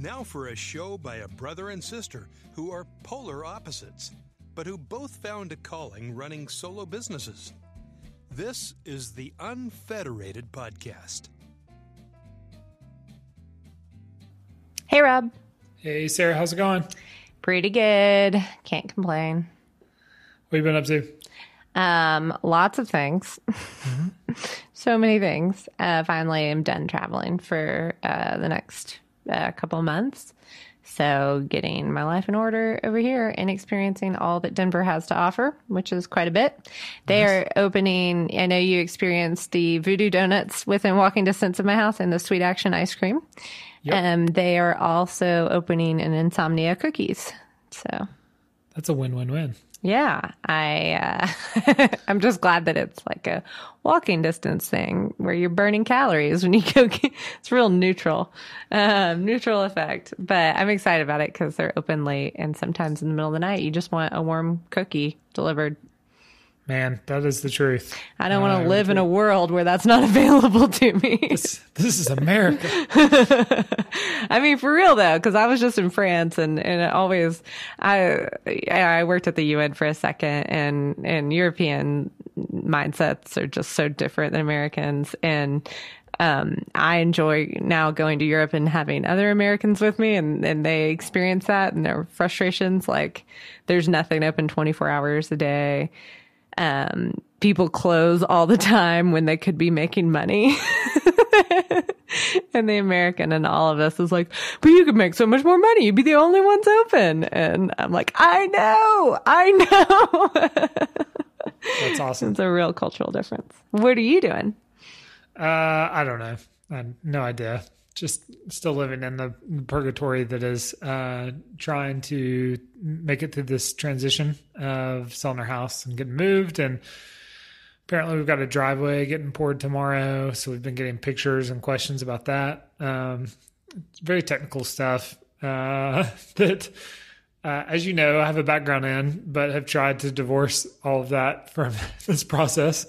Now for a show by a brother and sister who are polar opposites, but who both found a calling running solo businesses. This is the Unfederated Podcast. Hey, Rob. Hey, Sarah, how's it going? Pretty good. Can't complain. What have you been up to? Um, lots of things. so many things. Uh, finally, I'm done traveling for uh, the next uh, couple months. So, getting my life in order over here and experiencing all that Denver has to offer, which is quite a bit. They are opening, I know you experienced the Voodoo Doughnuts within walking distance of my house and the Sweet Action ice cream. Um, they are also opening an Insomnia cookies. So, That's a win-win-win. Yeah, I uh, I'm just glad that it's like a walking distance thing where you're burning calories when you go. It's real neutral, um, neutral effect. But I'm excited about it because they're open late, and sometimes in the middle of the night you just want a warm cookie delivered. Man, that is the truth. I don't want Uh, to live in a world where that's not available to me. This, this is America. I mean, for real though, because I was just in France and, and always, I, I worked at the UN for a second and, and European mindsets are just so different than Americans. And, um, I enjoy now going to Europe and having other Americans with me and, and they experience that and their frustrations. Like there's nothing open 24 hours a day. Um, people close all the time when they could be making money. and the American and all of us is like, but you could make so much more money. You'd be the only ones open. And I'm like, I know, I know. That's awesome. it's a real cultural difference. What are you doing? Uh, I don't know. I have no idea. Just still living in the purgatory that is uh, trying to make it through this transition of selling our house and getting moved. And apparently, we've got a driveway getting poured tomorrow. So we've been getting pictures and questions about that. Um, very technical stuff uh, that, uh, as you know, I have a background in, but have tried to divorce all of that from this process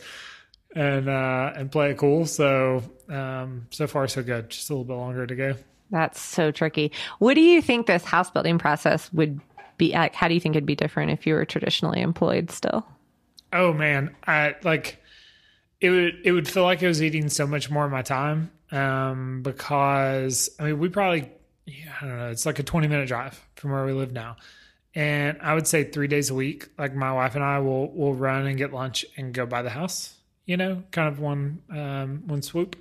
and uh, and play it cool. So um, so far so good. Just a little bit longer to go. That's so tricky. What do you think this house building process would be like? How do you think it'd be different if you were traditionally employed still? Oh man, I like it would it would feel like it was eating so much more of my time um, because I mean we probably yeah, I don't know it's like a twenty minute drive from where we live now, and I would say three days a week. Like my wife and I will will run and get lunch and go by the house. You know, kind of one um, one swoop,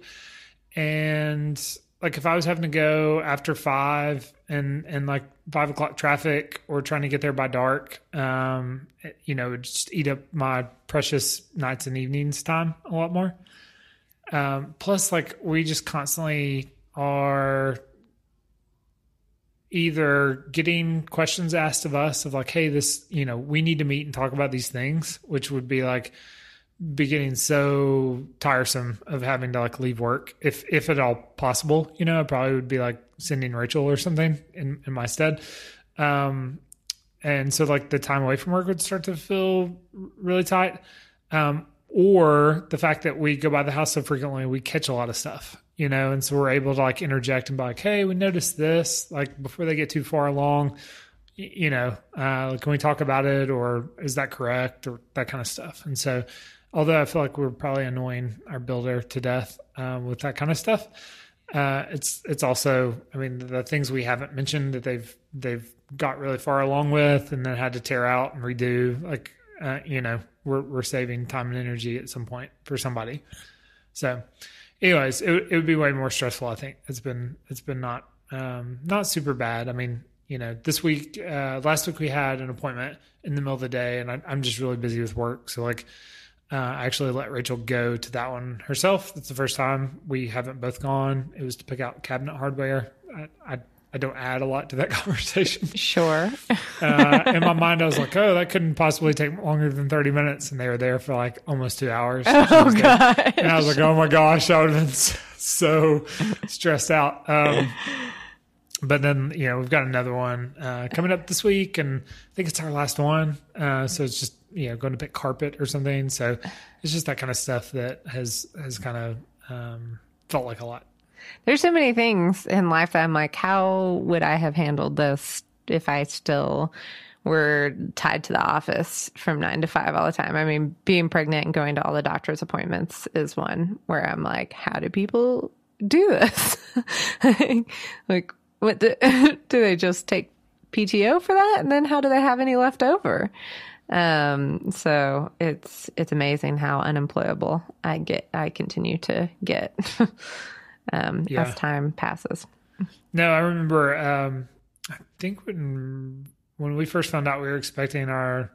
and like if I was having to go after five and and like five o'clock traffic or trying to get there by dark, um, you know, just eat up my precious nights and evenings time a lot more. Um, plus, like we just constantly are either getting questions asked of us of like, hey, this, you know, we need to meet and talk about these things, which would be like be getting so tiresome of having to like leave work. If if at all possible you know i probably would be like sending rachel or something in, in my stead. Um and so like the time away from work would start to feel really tight. Um or the fact that we go by the house so frequently we catch a lot of stuff you know and so we're able to like interject and be like hey we noticed this like before they get too far along you know uh can we talk about it or is that correct or that kind of stuff. And so although I feel like we're probably annoying our builder to death um, with that kind of stuff. Uh, it's it's also, I mean, the things we haven't mentioned that they've they've got really far along with, and then had to tear out and redo. Like, uh, you know, we're we're saving time and energy at some point for somebody. So, anyways, it, it would be way more stressful. I think it's been it's been not um, not super bad. I mean, you know, this week, uh, last week we had an appointment in the middle of the day, and I, I'm just really busy with work, so like uh, I actually let Rachel go to that one herself. That's the first time we haven't both gone. It was to pick out cabinet hardware. I, I, I don't add a lot to that conversation. Sure. Uh, in my mind, I was like, oh, that couldn't possibly take longer than 30 minutes. And they were there for like almost two hours. oh god. And I was like, oh my gosh, I would have been so stressed out. Um, but then, you know, we've got another one uh, coming up this week, and I think it's our last one. Uh, so it's just, you know, going to pick carpet or something. So it's just that kind of stuff that has has kind of um, felt like a lot. there's so many things in life that I'm like, how would I have handled this if I still were tied to the office from nine to five all the time? I mean, being pregnant and going to all the doctor's appointments is one where I'm like, how do people do this? like, what do, do they just take PTO for that? And then how do they have any left over? Um, so it's it's amazing how unemployable I get I continue to get um Yeah. as time passes. No, I remember. Um, I think when when we first found out we were expecting our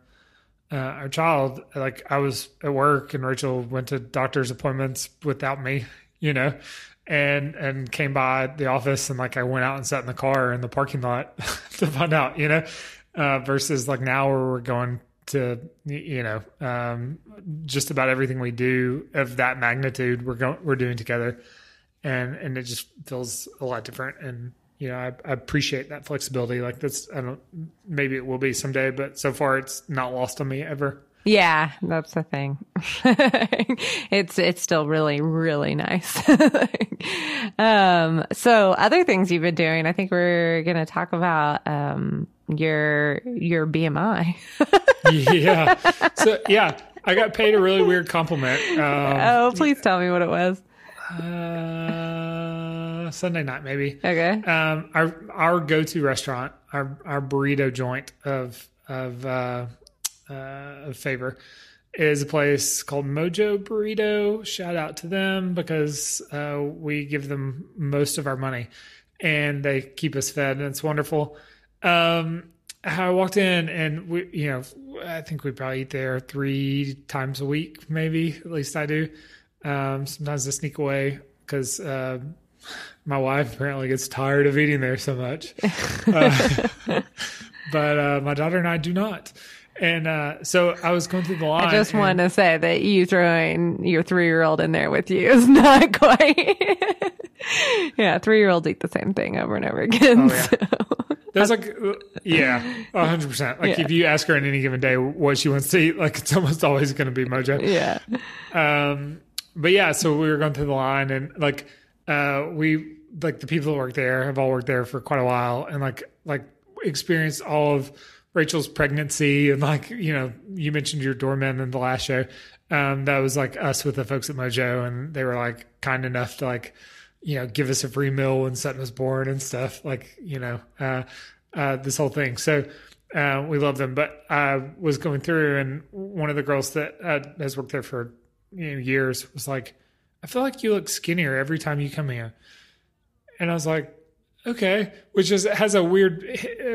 uh, our child, like I was at work and Rachel went to doctor's appointments without me, you know, and and came by the office and like I went out and sat in the car in the parking lot to find out, you know, uh, versus like now where we're going to you know um, just about everything we do of that magnitude we're going we're doing together. And and it just feels a lot different. And you know I, I appreciate that flexibility. Like that's i don't maybe it will be someday but so far it's not lost on me ever Yeah, that's the thing. it's it's still really really nice. um, so other things you've been doing, I think we're gonna talk about um, your your BMI. yeah so yeah i got paid a really weird compliment um, oh, please tell me what it was. uh, sunday night maybe Okay. um, our our go-to restaurant, our our burrito joint of of uh, uh, of favor, is a place called Mojo Burrito. Shout out to them because uh, we give them most of our money, and they keep us fed, and it's wonderful. Um, I walked in, and we, you know, I think we probably eat there three times a week, maybe at least I do. Um, sometimes I sneak away because. Uh, my wife apparently gets tired of eating there so much. Uh, but uh, my daughter and I do not. And uh, so I was going through the line. I just want to say that you throwing your three year old in there with you is not quite. yeah, three year olds eat the same thing over and over again. Oh, yeah. so- There's like, yeah, a hundred percent. Like Yeah. if you ask her on any given day what she wants to eat, like it's almost always going to be Mojo. yeah. Um, but yeah, so we were going through the line and like, uh, we, like the people that work there have all worked there for quite a while and like, like experienced all of Rachel's pregnancy and like, you know, you mentioned your doorman in the last show. Um, that was like us with the folks at Mojo and they were like kind enough to like, you know, give us a free meal when Sutton was born and stuff like, you know, uh, uh, this whole thing. So, uh, we love them, but I was going through and one of the girls that uh, has worked there for you know, years was like, I feel like you look skinnier every time you come here. And I was like, okay, which is has a weird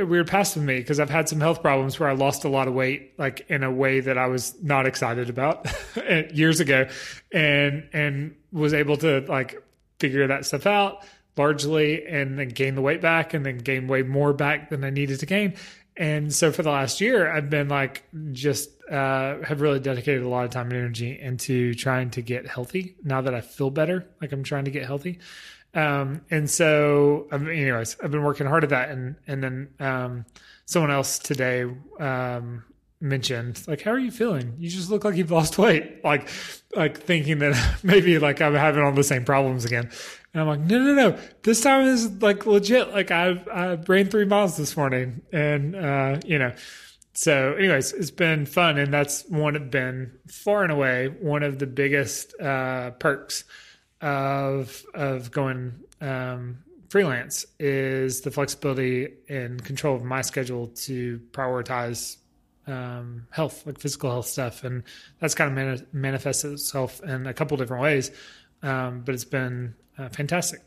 weird past with me because I've had some health problems where I lost a lot of weight like in a way that I was not excited about years ago and and was able to like figure that stuff out largely and then gain the weight back and then gain way more back than I needed to gain. And so for the last year, I've been like, just uh, have really dedicated a lot of time and energy into trying to get healthy now that I feel better. Like I'm trying to get healthy. Um, and so, anyways, I've been working hard at that. And, and then um, someone else today um, mentioned, like, how are you feeling? You just look like you've lost weight. Like, like thinking that maybe like I'm having all the same problems again. And I'm like, no, no, no. This time is like legit. Like I, I ran three miles this morning, and uh, you know. So, anyways, it's been fun, and that's one of been far and away one of the biggest uh, perks of of going um, freelance is the flexibility and control of my schedule to prioritize um, health, like physical health stuff, and that's kind of mani- manifested itself in a couple different ways. Um, but it's been uh, fantastic.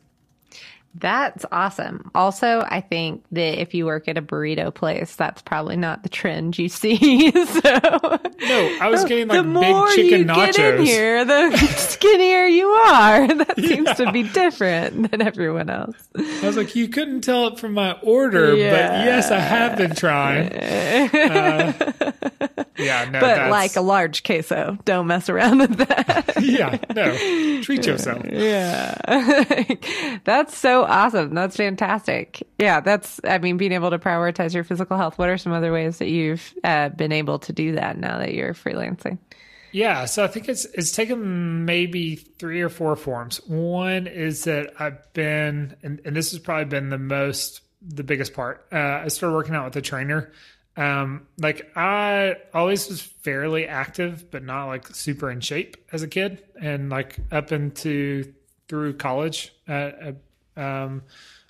That's awesome. Also, I think that if you work at a burrito place, that's probably not the trend you see. so No, I was getting like the big more chicken you nachos. get in here, the skinnier you are. That seems to be different than everyone else. I was like, you couldn't tell it from my order, Yeah. but yes, I have been trying. Uh, yeah, no, But like a large queso, don't mess around with that. yeah, no, treat yourself. Yeah. that's so awesome. That's fantastic. Yeah, that's, I mean, being able to prioritize your physical health. What are some other ways that you've uh, been able to do that now that you're freelancing? Yeah, so I think it's it's taken maybe three or four forms. One is that I've been, and, and this has probably been the most, the biggest part. Uh, I started working out with a trainer. Um, like I always was fairly active, but not like super in shape as a kid, and like up into through college. Uh, um,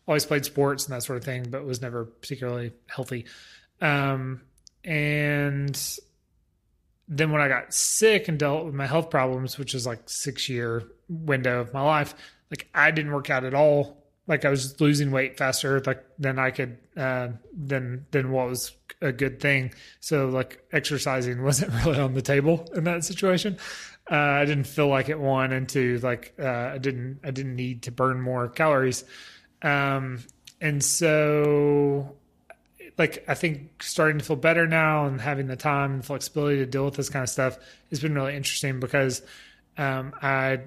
always played sports and that sort of thing, but was never particularly healthy. Um, and then when I got sick and dealt with my health problems, which is like six year window of my life, like I didn't work out at all. Like I was losing weight faster, like than I could, uh, than than what was a good thing. So like exercising wasn't really on the table in that situation. Uh, I didn't feel like it. One and two, like uh, I didn't I didn't need to burn more calories. Um, and so like I think starting to feel better now and having the time and flexibility to deal with this kind of stuff has been really interesting because um, I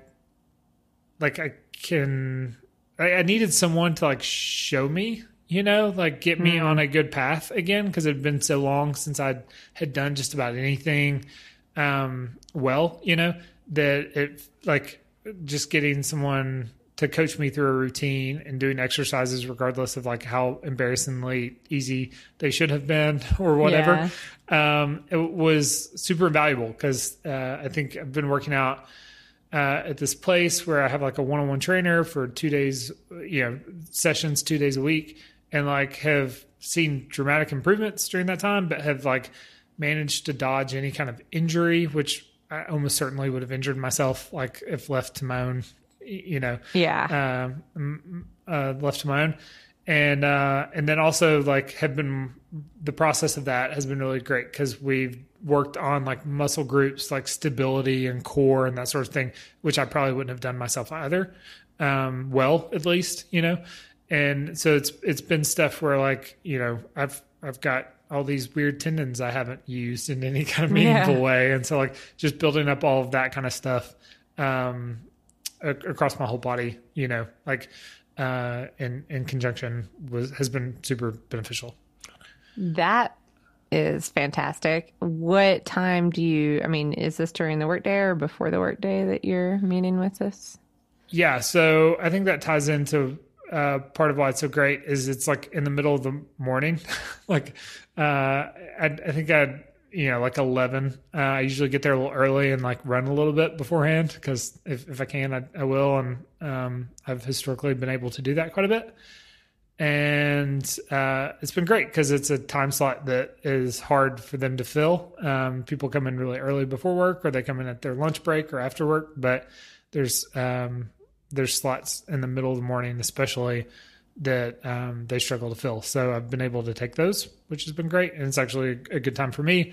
like I can I, I, needed someone to like show me, you know, like get me mm. on a good path again because it had been so long since I had done just about anything um, well, you know, that it like just getting someone to coach me through a routine and doing exercises regardless of like how embarrassingly easy they should have been or whatever yeah. um, it was super valuable because uh, i think i've been working out uh, at this place where i have like a one-on-one trainer for two days you know sessions two days a week and like have seen dramatic improvements during that time but have like managed to dodge any kind of injury which I almost certainly would have injured myself, like if left to my own you know, yeah, um, uh, left to my own, and uh, and then also like have been the process of that has been really great because we've worked on like muscle groups like stability and core and that sort of thing, which I probably wouldn't have done myself either. Um, well, at least you know, and so it's it's been stuff where like you know I've I've got all these weird tendons I haven't used in any kind of meaningful yeah. way, and so like just building up all of that kind of stuff um, across my whole body, you know, like uh, in in conjunction was has been super beneficial. That is fantastic. What time do you? I mean, is this during the workday or before the workday that you're meeting with us? Yeah, so I think that ties into uh, part of why it's so great is it's like in the middle of the morning. like uh, I, I think I you know, like 11. Uh, I usually get there a little early and like run a little bit beforehand because if, if I can, I, I will. And um, I've historically been able to do that quite a bit. And uh, it's been great because it's a time slot that is hard for them to fill. Um, people come in really early before work or they come in at their lunch break or after work, but there's um, there's slots in the middle of the morning, especially that um, they struggle to fill. So I've been able to take those, which has been great, and it's actually a good time for me,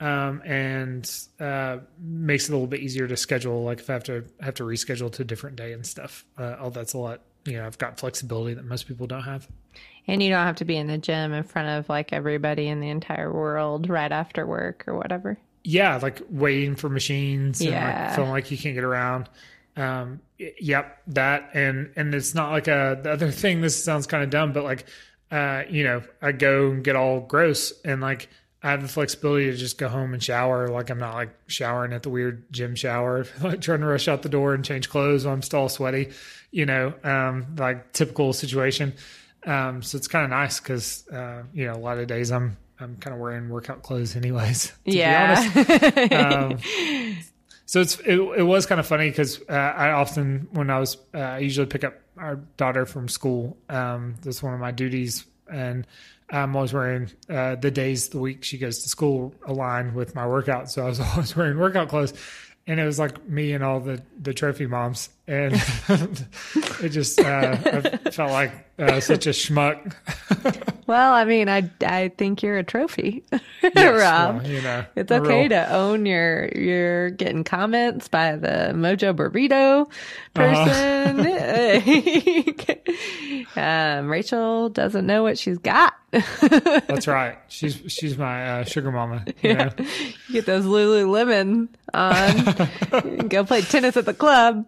um, and uh, makes it a little bit easier to schedule. Like if I have to have to reschedule to a different day and stuff, uh, all that's a lot. You know, I've got flexibility that most people don't have. And you don't have to be in the gym in front of like everybody in the entire world right after work or whatever. Yeah, like waiting for machines and yeah. like feeling like you can't get around. Um, yep, that and and it's not like a the other thing. This sounds kind of dumb, but like, uh, you know, I go and get all gross and like I have the flexibility to just go home and shower. Like I'm not like showering at the weird gym shower, like trying to rush out the door and change clothes while I'm still sweaty. You know, um, like typical situation. Um, so it's kind of nice because uh, you know a lot of days I'm I'm kind of wearing workout clothes anyways. yeah. um, so it's it, it was kind of funny because uh, I often when I was uh, I usually pick up our daughter from school. Um, that's one of my duties, and I'm always wearing uh, the days the week she goes to school align with my workout. So I was always wearing workout clothes, and it was like me and all the the trophy moms, and it just uh, felt like uh, such a schmuck. well, I mean, I I think you're a trophy, yes, Rob. Well, you know, it's okay real... to own your you're getting comments by the Mojo Burrito person. Uh-huh. um, Rachel doesn't know what she's got. That's right. She's she's my uh, sugar mama. You, yeah. you get those Lululemon on. go play tennis at the club.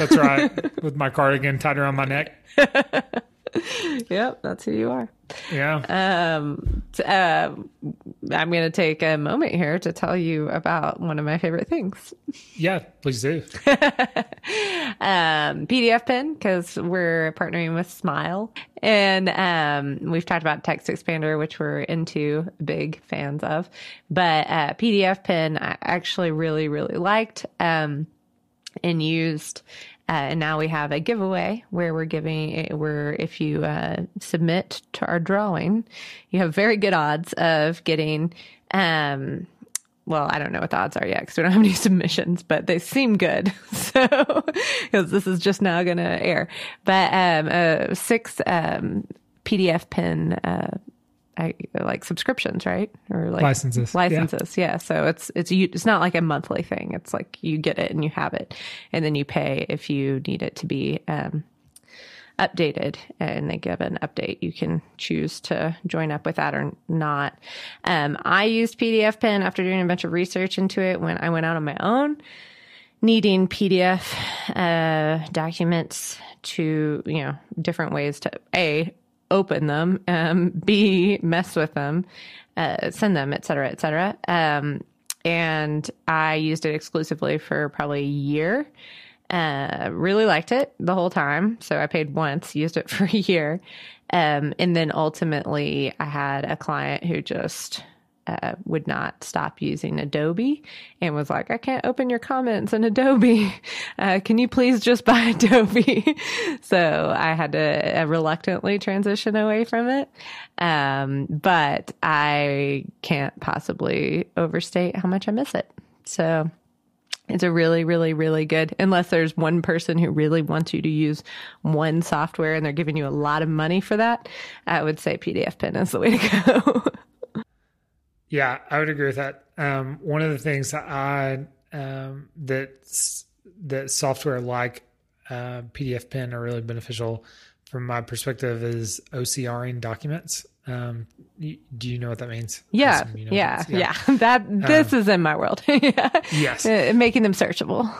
That's right. With my cardigan tied around my neck. yep, that's who you are. Yeah. Um, t- uh, I'm going to take a moment here to tell you about one of my favorite things. Yeah, please do. um, PDFpen because we're partnering with Smile, and um, we've talked about TextExpander, which we're into, big fans of. But uh, PDFpen, I actually really, really liked um, and used. Uh, and now we have a giveaway where we're giving where if you uh, submit to our drawing, you have very good odds of getting. Um, well, I don't know what the odds are yet because we don't have any submissions, but they seem good. So, because this is just now going to air, but um, uh, six um, PDFpen. I, like subscriptions, right? Or like Licenses. Licenses, yeah. So it's it's you, it's not like a monthly thing. It's like you get it and you have it, and then you pay if you need it to be um, updated and they give an update. You can choose to join up with that or not. Um, I used PDFpen after doing a bunch of research into it when I went out on my own, needing PDF uh, documents to, you know, different ways to A, open them, um, B, mess with them, uh, send them, et cetera, et cetera. Um, and I used it exclusively for probably a year. Uh, really liked it the whole time. So I paid once, used it for a year. Um, and then ultimately, I had a client who just uh, would not stop using Adobe and was like, I can't open your comments in Adobe. Uh, can you please just buy Adobe? so I had to uh, reluctantly transition away from it. Um, but I can't possibly overstate how much I miss it. So it's a really, really, really good, unless there's one person who really wants you to use one software and they're giving you a lot of money for that. I would say PDFpen is the way to go. Yeah, I would agree with that. Um, one of the things that I um, that that software like uh, PDFpen are really beneficial from my perspective is OCRing documents. Um, do you know what that means? Yeah, you know yeah, means. yeah, That this is in my world. yeah. Yes. Uh, making them searchable.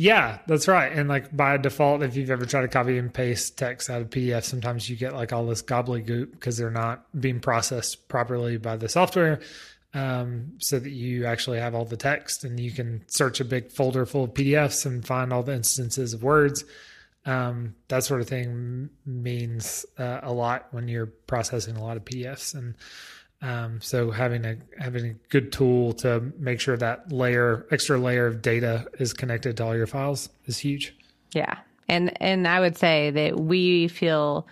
Yeah, that's right. And like by default, if you've ever tried to copy and paste text out of PDF, sometimes you get like all this gobbledygook because they're not being processed properly by the software. Um, so that you actually have all the text and you can search a big folder full of PDFs and find all the instances of words. Um, that sort of thing means uh, a lot when you're processing a lot of PDFs. And um, so having a having a good tool to make sure that layer extra layer of data is connected to all your files is huge. Yeah. And and I would say that we feel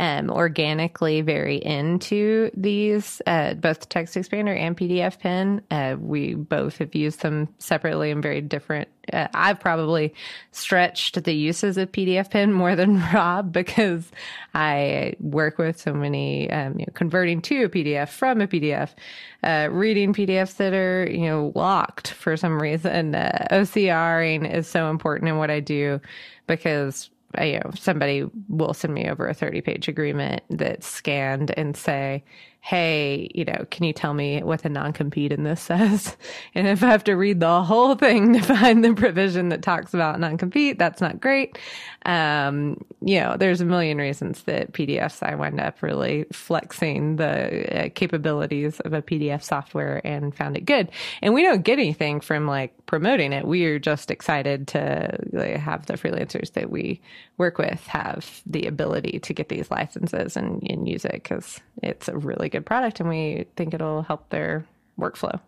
um, organically very into these, uh, both TextExpander and PDFpen. Uh, we both have used them separately and very different. Uh, I've probably stretched the uses of PDFpen more than Rob because I work with so many, um, you know, converting to a PDF from a PDF, uh, reading PDFs that are, you know, locked for some reason. Uh, OCRing is so important in what I do because you know, somebody will send me over a 30 page agreement that's scanned and say, Hey, you know, can you tell me what the non compete in this says? And if I have to read the whole thing to find the provision that talks about non compete, that's not great. Um, you know, there's a million reasons that PDFs, I wind up really flexing the uh, capabilities of a PDF software and found it good. And we don't get anything from like promoting it. We are just excited to like, have the freelancers that we work with have the ability to get these licenses and, and use it because it's a really good product and we think it'll help their workflow.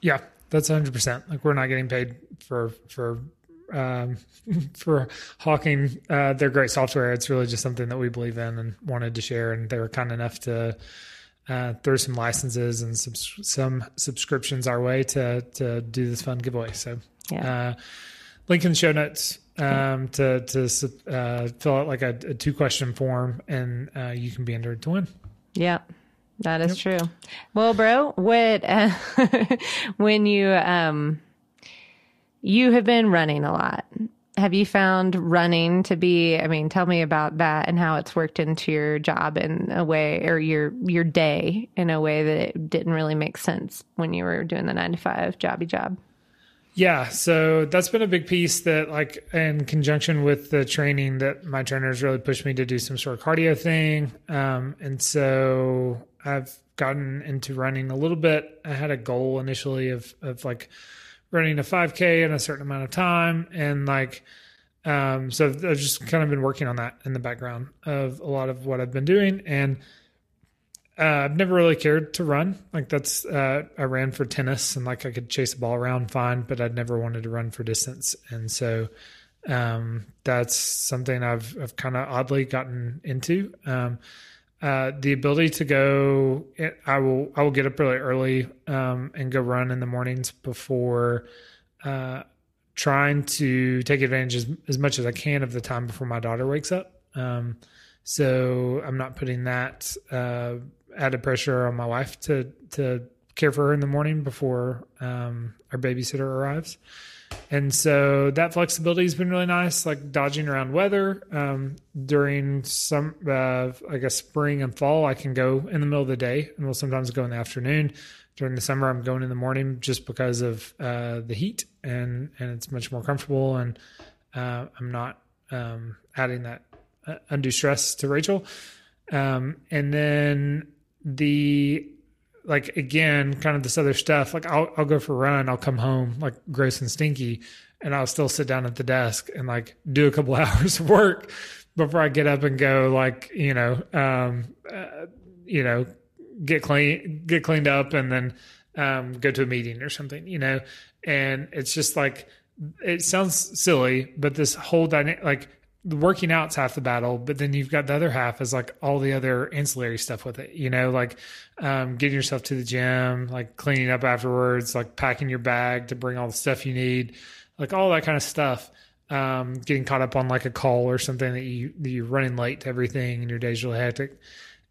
Yeah, that's 100%. Like we're not getting paid for for um, for hawking uh, their great software. It's really just something that we believe in and wanted to share. And they were kind enough to uh, throw some licenses and subs- some subscriptions our way to to do this fun giveaway. So, Yeah. uh, link in the show notes um, to to uh, fill out like a, a two question form, and uh, you can be entered to win. Yeah, that is true. Well, bro, what uh, when you um you have been running a lot. Have you found running to be? I mean, tell me about that and how it's worked into your job in a way, or your your day in a way that it didn't really make sense when you were doing the nine to five jobby job. Yeah, so that's been a big piece that, like, in conjunction with the training, that my trainers really pushed me to do some sort of cardio thing. Um, and so I've gotten into running a little bit. I had a goal initially of of like running a 5K in a certain amount of time, and like, um, so I've just kind of been working on that in the background of a lot of what I've been doing, and uh, I've never really cared to run. Like that's uh, I ran for tennis and like I could chase a ball around fine, but I'd never wanted to run for distance. And so um, that's something I've I've kind of oddly gotten into. Um, uh, the ability to go, I will I will get up really early um, and go run in the mornings before. Uh, trying to take advantage as, as much as I can of the time before my daughter wakes up. Um, so I'm not putting that uh, added pressure on my wife to to care for her in the morning before um, our babysitter arrives. And so that flexibility has been really nice, like dodging around weather. Um, during some, uh, I guess, spring and fall, I can go in the middle of the day and we'll sometimes go in the afternoon. During the summer, I'm going in the morning just because of uh, the heat and, and it's much more comfortable. And uh, I'm not um, adding that uh, undue stress to Rachel. Um, and then the like again, kind of this other stuff. Like I'll I'll go for a run, I'll come home like gross and stinky, and I'll still sit down at the desk and like do a couple hours of work before I get up and go like you know um uh, you know get clean get cleaned up and then um go to a meeting or something you know and it's just like it sounds silly but this whole dynamic like working out's half the battle, but then you've got the other half is like all the other ancillary stuff with it, you know, like um, getting yourself to the gym, like cleaning up afterwards, like packing your bag to bring all the stuff you need, like all that kind of stuff. Um, getting caught up on like a call or something that you that you're running late to everything and your day's really hectic.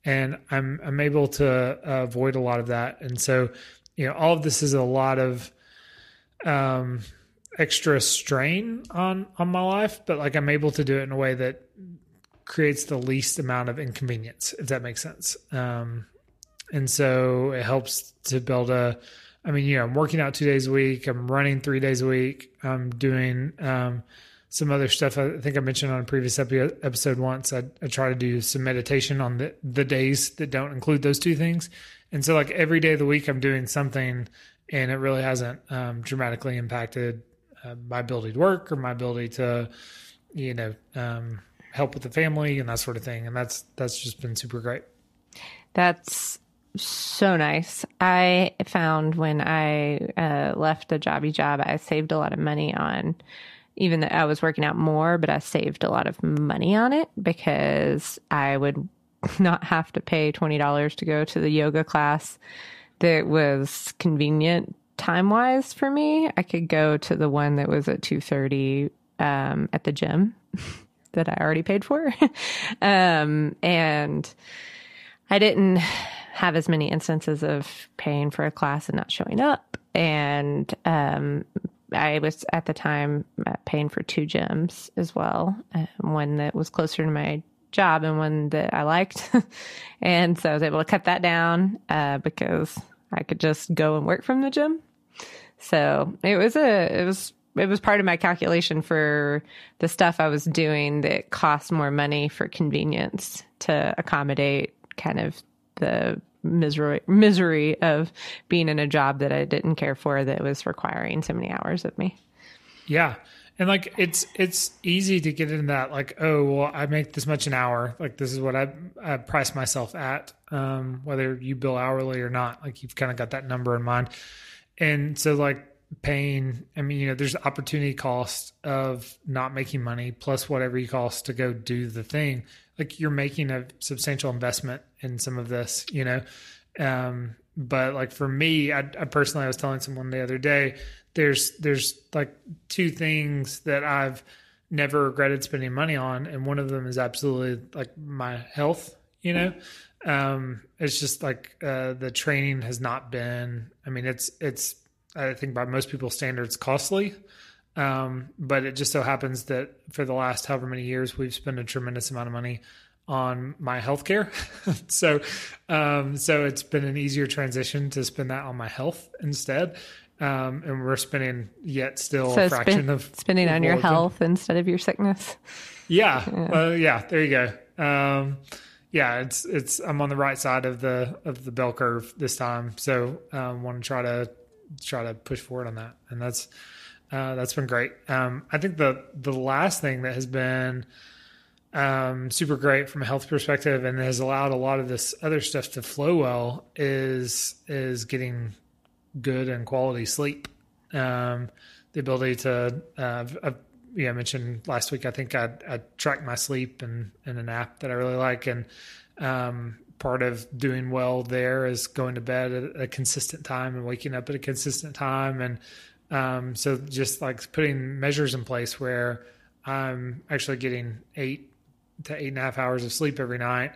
And I'm I'm able to uh, avoid a lot of that. And so, you know, all of this is a lot of um extra strain on on my life, but like I'm able to do it in a way that creates the least amount of inconvenience, if that makes sense. Um, and so it helps to build a. I mean, you know, I'm working out two days a week. I'm running three days a week. I'm doing um, some other stuff. I think I mentioned on a previous episode once. I, I try to do some meditation on the the days that don't include those two things. And so, like every day of the week, I'm doing something, and it really hasn't um, dramatically impacted uh, my ability to work or my ability to, you know, um, help with the family and that sort of thing. And that's that's just been super great. That's so nice. I found when I uh, left the jobby job, I saved a lot of money on. Even though I was working out more, but I saved a lot of money on it because I would not have to pay twenty dollars to go to the yoga class that was convenient time wise for me, I could go to the one that was at two thirty um, at the gym that I already paid for, um, and I didn't have as many instances of paying for a class and not showing up, and um, I was at the time uh, paying for two gyms as well, um, one that was closer to my job and one that I liked, and so I was able to cut that down uh, because I could just go and work from the gym. So it was a it was it was part of my calculation for the stuff I was doing that cost more money for convenience to accommodate kind of the misery misery of being in a job that I didn't care for that was requiring so many hours of me. Yeah. And like it's it's easy to get in that like oh well I make this much an hour. Like this is what I, I price myself at um, whether you bill hourly or not. Like you've kind of got that number in mind. And so like paying i mean you know there's opportunity cost of not making money plus whatever you cost to go do the thing. Like you're making a substantial investment in some of this you know? Um but like for me I, I personally i was telling someone the other day there's there's like two things that i've never regretted spending money on and one of them is absolutely like my health you know um, it's just like uh, the training has not been. I mean, it's it's I think by most people's standards costly, um, but it just so happens that for the last however many years we've spent a tremendous amount of money on my healthcare. so um, so it's been an easier transition to spend that on my health instead. Um, and we're spending yet still So a fraction of spending on your what we've done. health instead of your sickness. Yeah. Uh, yeah. There you go. Um, yeah, it's it's I'm on the right side of the of the bell curve this time, so um, want to try to try to push forward on that, and that's uh, that's been great. Um, I think the the last thing that has been um, super great from a health perspective and has allowed a lot of this other stuff to flow well is is getting good and quality sleep. Um, the ability to uh, I've, yeah, I mentioned last week. I think I I track my sleep and in an app that I really like, and um, part of doing well there is going to bed at a consistent time and waking up at a consistent time, and um, so just like putting measures in place where I'm actually getting eight to eight and a half hours of sleep every night,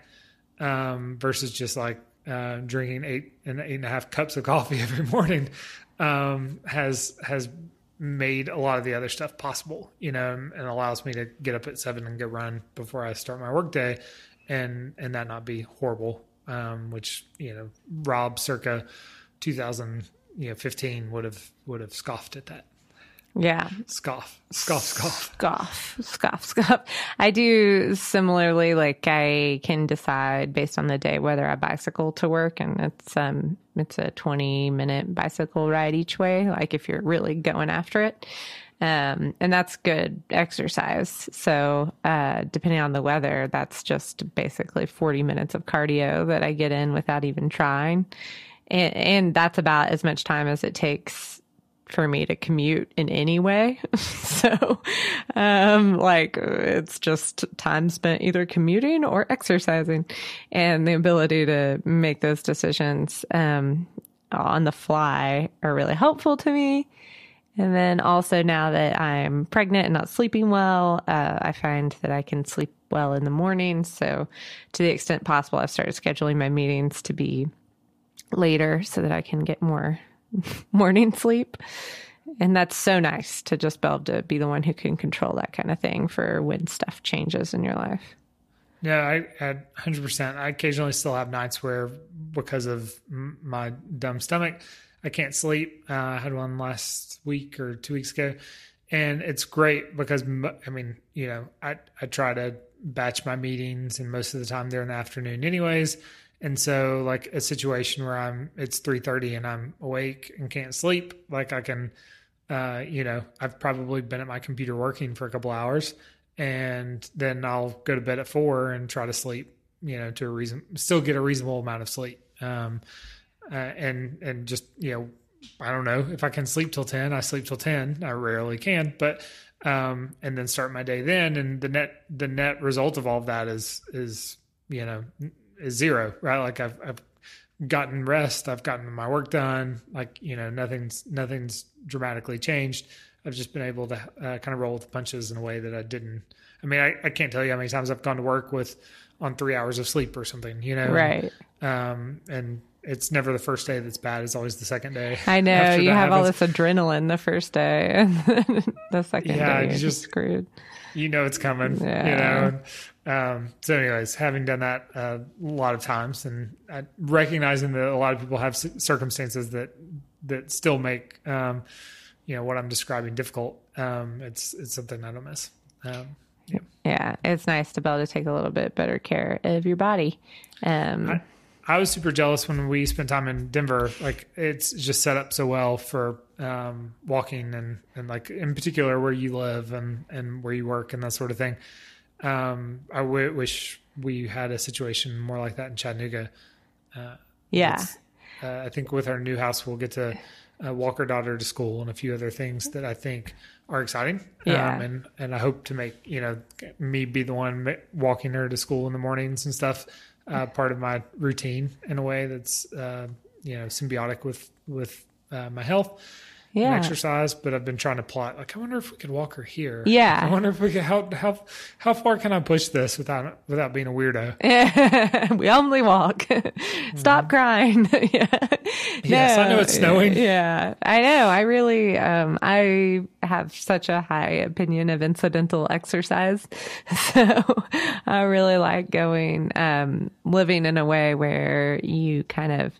um, versus just like uh, drinking eight and eight and a half cups of coffee every morning, um, has has made a lot of the other stuff possible, you know, and allows me to get up at seven and go run before I start my workday, and and that not be horrible. Um, which you know, Rob circa 2000 you know 15 would have would have scoffed at that. Yeah. Scoff, scoff, scoff. Scoff, scoff, scoff. I do similarly. Like I can decide based on the day whether I bicycle to work, and it's um it's a twenty minute bicycle ride each way. Like if you're really going after it, um, and that's good exercise. So uh, depending on the weather, that's just basically forty minutes of cardio that I get in without even trying, and, and that's about as much time as it takes for me to commute in any way. so, um, like it's just time spent either commuting or exercising and the ability to make those decisions, um, on the fly are really helpful to me. And then also now that I'm pregnant and not sleeping well, uh, I find that I can sleep well in the morning. So to the extent possible, I've started scheduling my meetings to be later so that I can get more morning sleep. And that's so nice to just be able to be the one who can control that kind of thing for when stuff changes in your life. Yeah, I had 100%. I occasionally still have nights where, because of my dumb stomach, I can't sleep. Uh, I had one last week or two weeks ago. And it's great because, I mean, you know, I, I try to batch my meetings, and most of the time they're in the afternoon, anyways. And so, like a situation where I'm, it's 3:30 and I'm awake and can't sleep, like I can, uh, you know, I've probably been at my computer working for a couple hours, and then I'll go to bed at four and try to sleep, you know, to a reason, still get a reasonable amount of sleep. Um, uh, and and just you know, I don't know if I can sleep till 10, I sleep till 10. I rarely can, but um, and then start my day then, and the net the net result of all of that is is you know is zero, right? Like I've I've gotten rest, I've gotten my work done, like you know nothing's nothing's dramatically changed. I've just been able to uh, kind of roll with the punches in a way that I didn't. I mean, I, I can't tell you how many times I've gone to work with on three hours of sleep or something, you know, Right. Um, and it's never the first day that's bad; it's always the second day. I know you have all this adrenaline the first day, and the second Yeah, day you just- screwed. you know it's coming. You Yeah. know. Um, so, anyways, having done that uh, a lot of times, and uh, recognizing that a lot of people have c- circumstances that that still make um, you know what I'm describing difficult. Um, it's it's something I don't miss. Um, Yeah, it's nice to be able to take a little bit better care of your body. Um, I, I was super jealous when we spent time in Denver. Like it's just set up so well for um, walking and, and like in particular where you live and, and where you work and that sort of thing. Um, I w- wish we had a situation more like that in Chattanooga. yeah, Uh, I think with our new house, we'll get to uh, walk our daughter to school and a few other things that I think are exciting. Yeah. Um, and, and I hope to make, you know, me be the one walking her to school in the mornings and stuff, uh, part of my routine in a way that's, uh, you know, symbiotic with, with, uh, my health and yeah. exercise. But I've been trying to plot, like, I wonder if we could walk her here. Yeah. I wonder if we could, how, how, how far can I push this without, without being a weirdo? we only walk. Stop crying. yeah. Yes, I know it's snowing. Yeah, I know. I really, um, I have such a high opinion of incidental exercise. So I really like going, um, living in a way where you kind of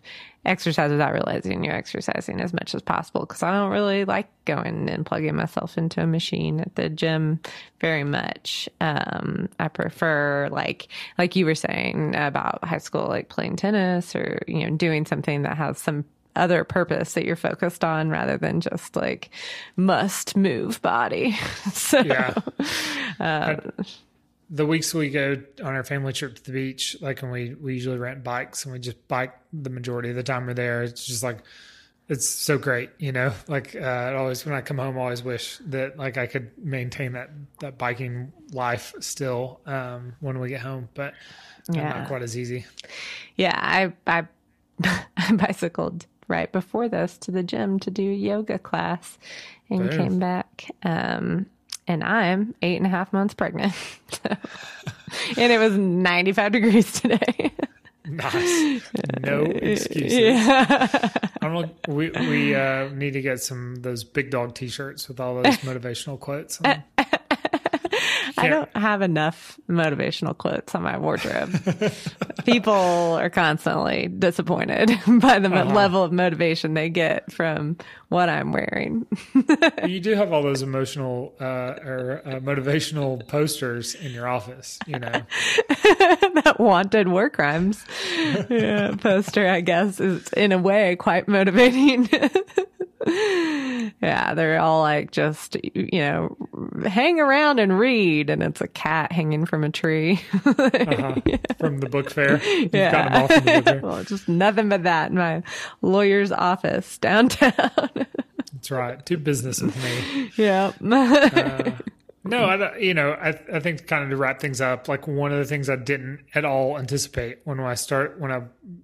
exercise without realizing you're exercising as much as possible because I don't really like going and plugging myself into a machine at the gym very much. Um, I prefer like like you were saying about high school, like playing tennis or you know doing something that has some other purpose that you're focused on rather than just like must move body. so Yeah. The weeks we go on our family trip to the beach, like when we, we usually rent bikes and we just bike the majority of the time we're there. It's just like, it's so great, you know, like, uh, I always, when I come home, I always wish that like I could maintain that, that biking life still, um, when we get home, but Yeah. not quite as easy. Yeah, I I I bicycled right before this to the gym to do yoga class and Boom. came back. Um and I'm eight and a half months pregnant. So, and it was 95 degrees today. Nice. No excuses. yeah. Know. We, we, uh, need to get some those big dog t-shirts with all those motivational quotes. on. I don't have enough motivational quotes on my wardrobe. People are constantly disappointed by the mo- level of motivation they get from what I'm wearing. you do have all those emotional uh, or uh, motivational posters in your office, you know. that wanted war crimes yeah, poster, I guess, is in a way quite motivating. yeah, they're all like just, you know, hang around and read, and it's a cat hanging from a tree. Uh-huh. From the book fair, you've Yeah. gotten them all from the fair. well, just nothing but that in my lawyer's office downtown. That's right. Do business with me. yeah. No, I, you know, I, I think kind of to wrap things up, like one of the things I didn't at all anticipate when I start, when I,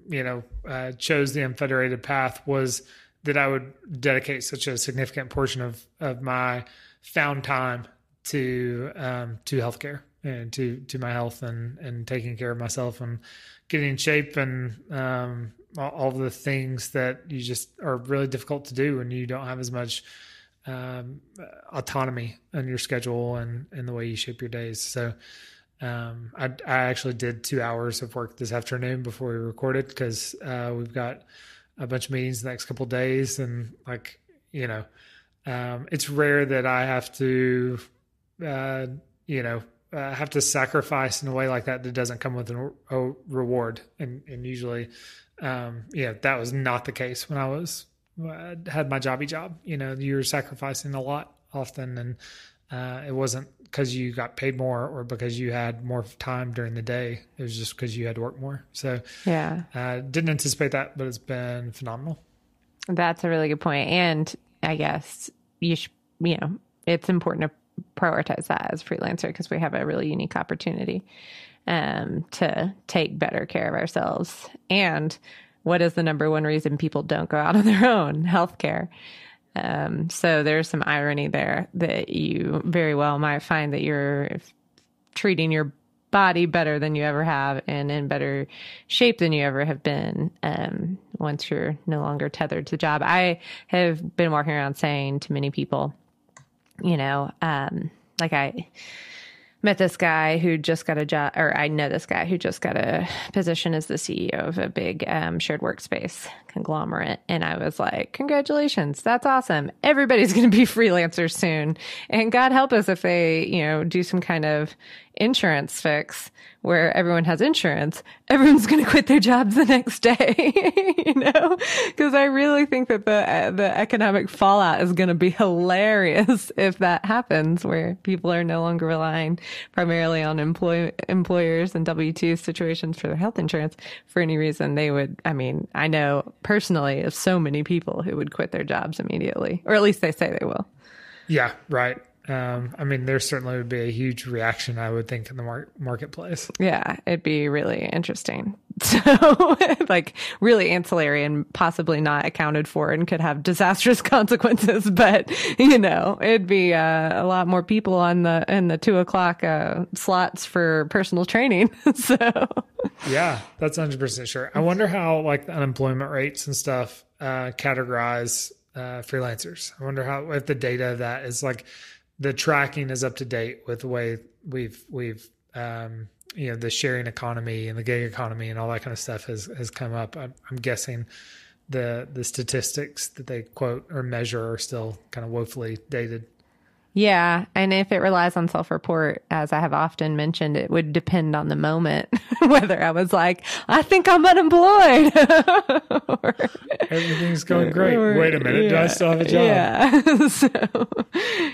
you know, uh, chose the unfederated path was that I would dedicate such a significant portion of, of my found time to, um, to healthcare and to, to my health and, and taking care of myself and getting in shape and, um, all, the things that you just are really difficult to do when you don't have as much, um, autonomy in your schedule and, and the way you shape your days. So um, I, I actually did two hours of work this afternoon before we recorded because uh, we've got a bunch of meetings the next couple days and like you know um, it's rare that I have to uh, you know uh, have to sacrifice in a way like that that doesn't come with a, a reward and and usually um, yeah that was not the case when I was uh, had my jobby job. You know, you were sacrificing a lot often, and uh, it wasn't because you got paid more or because you had more time during the day. It was just because you had to work more. So, yeah. uh, didn't anticipate that, but it's been phenomenal. That's a really good. And I guess you should, you know, it's important to prioritize that as freelancer because we have a really unique opportunity um, to take better care of ourselves. And what is the number one reason people don't go out on their own? Healthcare. Um, so there's some irony there that you very well might find that you're treating your body better than you ever have and in better shape than you ever have been um, once you're no longer tethered to the job. I have been walking around saying to many people, you know, um, like I met this guy who just got a job, or I know this guy who just got a position as the CEO of a big um, shared workspace conglomerate. And I was like, congratulations, that's awesome. Everybody's going to be freelancers soon. And God help us if they, you know, do some kind of insurance fix where everyone has insurance, everyone's going to quit their jobs the next day, you know? Because I really think that the the economic fallout is going to be hilarious if that happens, where people are no longer relying primarily on employ employers and W two situations for their health insurance for any reason. They would, I mean, I know personally of so many people who would quit their jobs immediately, or at least they say they will. Yeah, right. Um, I mean, there certainly would be a huge reaction, I would think, in the mar- marketplace. Yeah, it'd be really interesting. So, like, really ancillary and possibly not accounted for and could have disastrous consequences. But you know, it'd be uh, a lot more people on the in the two o'clock uh, slots for personal training. so, Yeah, that's 100% sure. I wonder how, like, the unemployment rates and stuff uh, categorize uh, freelancers. I wonder how, if the data of that is like, the tracking is up to date with the way we've, we've, um, you know, the sharing economy and the gig economy and all that kind of stuff has, has come up. I'm, I'm guessing the the statistics that they quote or measure are still kind of woefully dated. Yeah. And if it relies on self report, as I have often mentioned, it would depend on the moment whether I was like, I think I'm unemployed. or, Everything's going great. Wait a minute, do I still have a job? Yeah. so,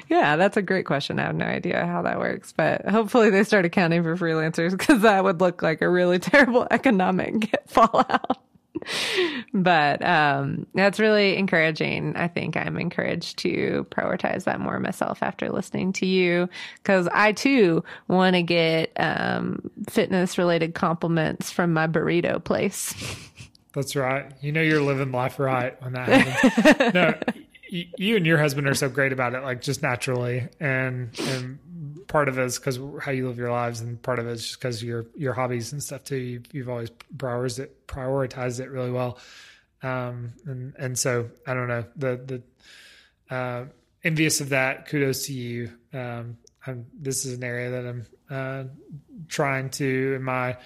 yeah, that's a great question. I have no idea how that works, but hopefully they start accounting for freelancers because that would look like a really terrible economic fallout. but um, that's really encouraging. I think I'm encouraged to prioritize that more myself after listening to you because I too want to get um, fitness related compliments from my burrito place. That's right. You know you're living life right when that happens. no, y- you and your husband are so great about it, like just naturally, and and part of it is because how you live your lives, and part of it is just because your your hobbies and stuff too. You've, you've always prioritized it, prioritized it really well, um, and and so I don't know the the uh, envious of that. Kudos to you. Um, I'm, this is an area that I'm uh, trying to in my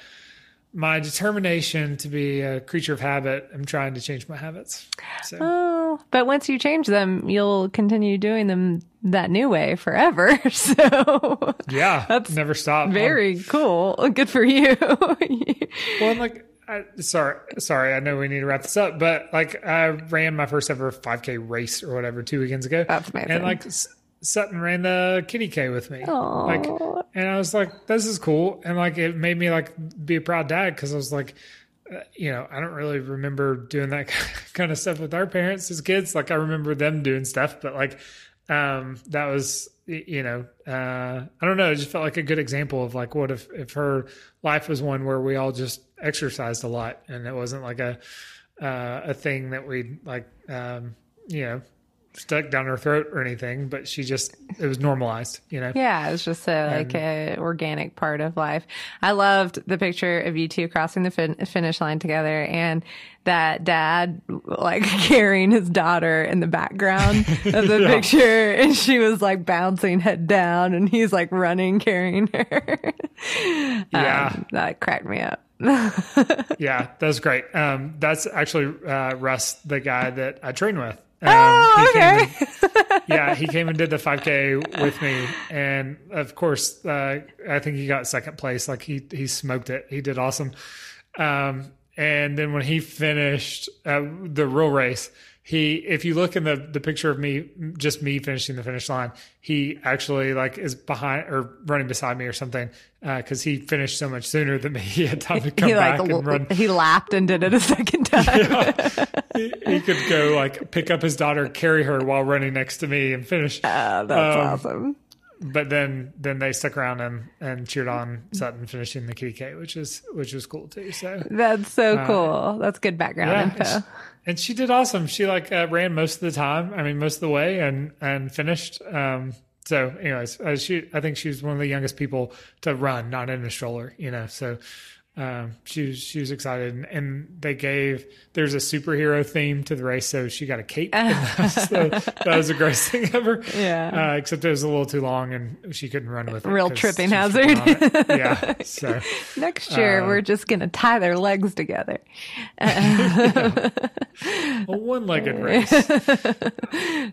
my determination to be a creature of habit. I'm trying to change my habits. So. Oh, but once you change them, you'll continue doing them that new way forever. So yeah, That's never stop. very cool. Good for you. well, I'm like, I, sorry, sorry. I know we need to wrap this up, but like, I ran my first ever 5K race or whatever two weekends ago. That's amazing. And like, S- Sutton ran the kitty K with me. Aw. Like, and I was like, this is cool. And like, it made me like be a proud dad because I was like, you know, I don't really remember doing that kind of stuff with our parents as kids. Like, I remember them doing stuff, but like, um, that was, you know, uh, I don't know. It just felt like a good example of like, what if, if her life was one where we all just exercised a lot and it wasn't like a, uh, a thing that we like, um, you know, stuck down her throat or anything, but she just, it was normalized, you know? Yeah, it's just a like a organic part of life. I loved the picture of you two crossing the fin- finish line together, and that dad like carrying his daughter in the background of the Yeah. picture, and she was like bouncing head down, and he's like running carrying her. Yeah. Um, that cracked me up. Yeah, that's great. Um, that's actually uh, Russ, the guy that I train with. Um, Oh, okay. and- yeah, he came and did the 5K with me, and of course, uh, I think he got second place. Like he he smoked it. He did awesome. Um, and then when he finished uh, the real race, he if you look in the the picture of me, just me finishing the finish line, he actually like is behind or running beside me or something because he finished so much sooner than me. He had time to come he back like and run. he lapped and did it a second time. he, he could go like pick up his daughter, carry her while running next to me, and finish. Oh, that's Um, awesome. But then then they stuck around and and cheered on Sutton finishing the kitty which is which was cool too. So That's so cool. That's good background yeah, info. and she, and she did awesome. She like uh, ran most of the time. I mean, most of the way, and and finished. Um, so, anyways, uh, she I think she was one of the youngest people to run, not in a stroller. You know, so. Um, she was she was excited, and, and they gave there's a superhero theme to the race, so she got a cape. And that, was the, the greatest thing ever. Yeah. Uh, except it was a little too long, and she couldn't run with it. Real tripping hazard. tripping on it. yeah. So Next year, Uh, we're just going to tie their legs together. a one-legged race.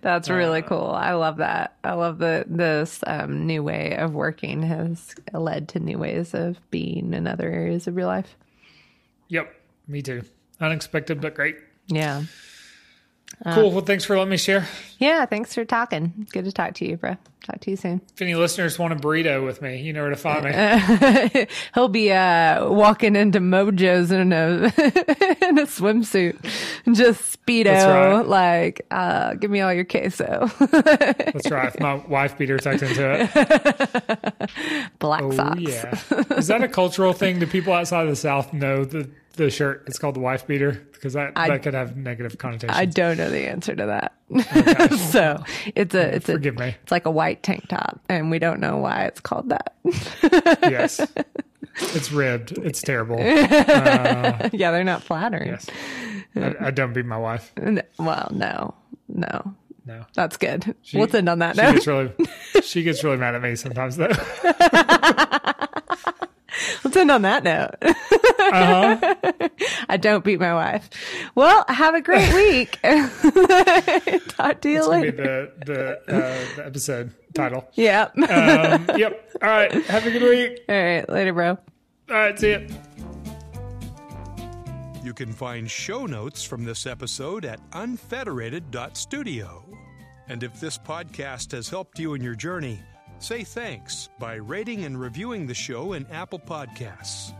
That's really Uh, cool. I love that. I love that this um, new way of working has led to new ways of being in other areas of your life. Yep, me too. Unexpected but great. Yeah. Cool. Well, thanks for letting me share. Yeah. Thanks for talking. Good to talk to you, bro. Talk to you soon. If any listeners want a burrito with me, you know where to find me. He'll be uh, walking into Mojo's in a in a swimsuit, just speedo, right. like, uh, give me all your queso, That's right. If my wife beater tucked into it. Black Oh socks. yeah. Is that a cultural thing? Do people outside of the South know the the shirt? It's called the wife beater because that I- that could have negative connotations. I don't know the answer to that. so it's a mm, it's a me. it's like a white tank top, and we don't know why it's called that. yes. It's ribbed. It's terrible. Uh, yeah, they're not flattering. Yes. I, I don't beat my wife. Well, no, no, No. that's good. Let's end on that She note. gets really she gets really mad at me sometimes though. Let's end on that note. Uh-huh. I don't beat my wife. Well, have a great week. Talk to you That's later. the the, uh, the episode title. Yep. Um, yep. All right. Have a good week. All right. Later, bro. All right. See ya. You can find show notes from this episode at unfederated.studio. And if this podcast has helped you in your journey, say thanks by rating and reviewing the show in Apple Podcasts.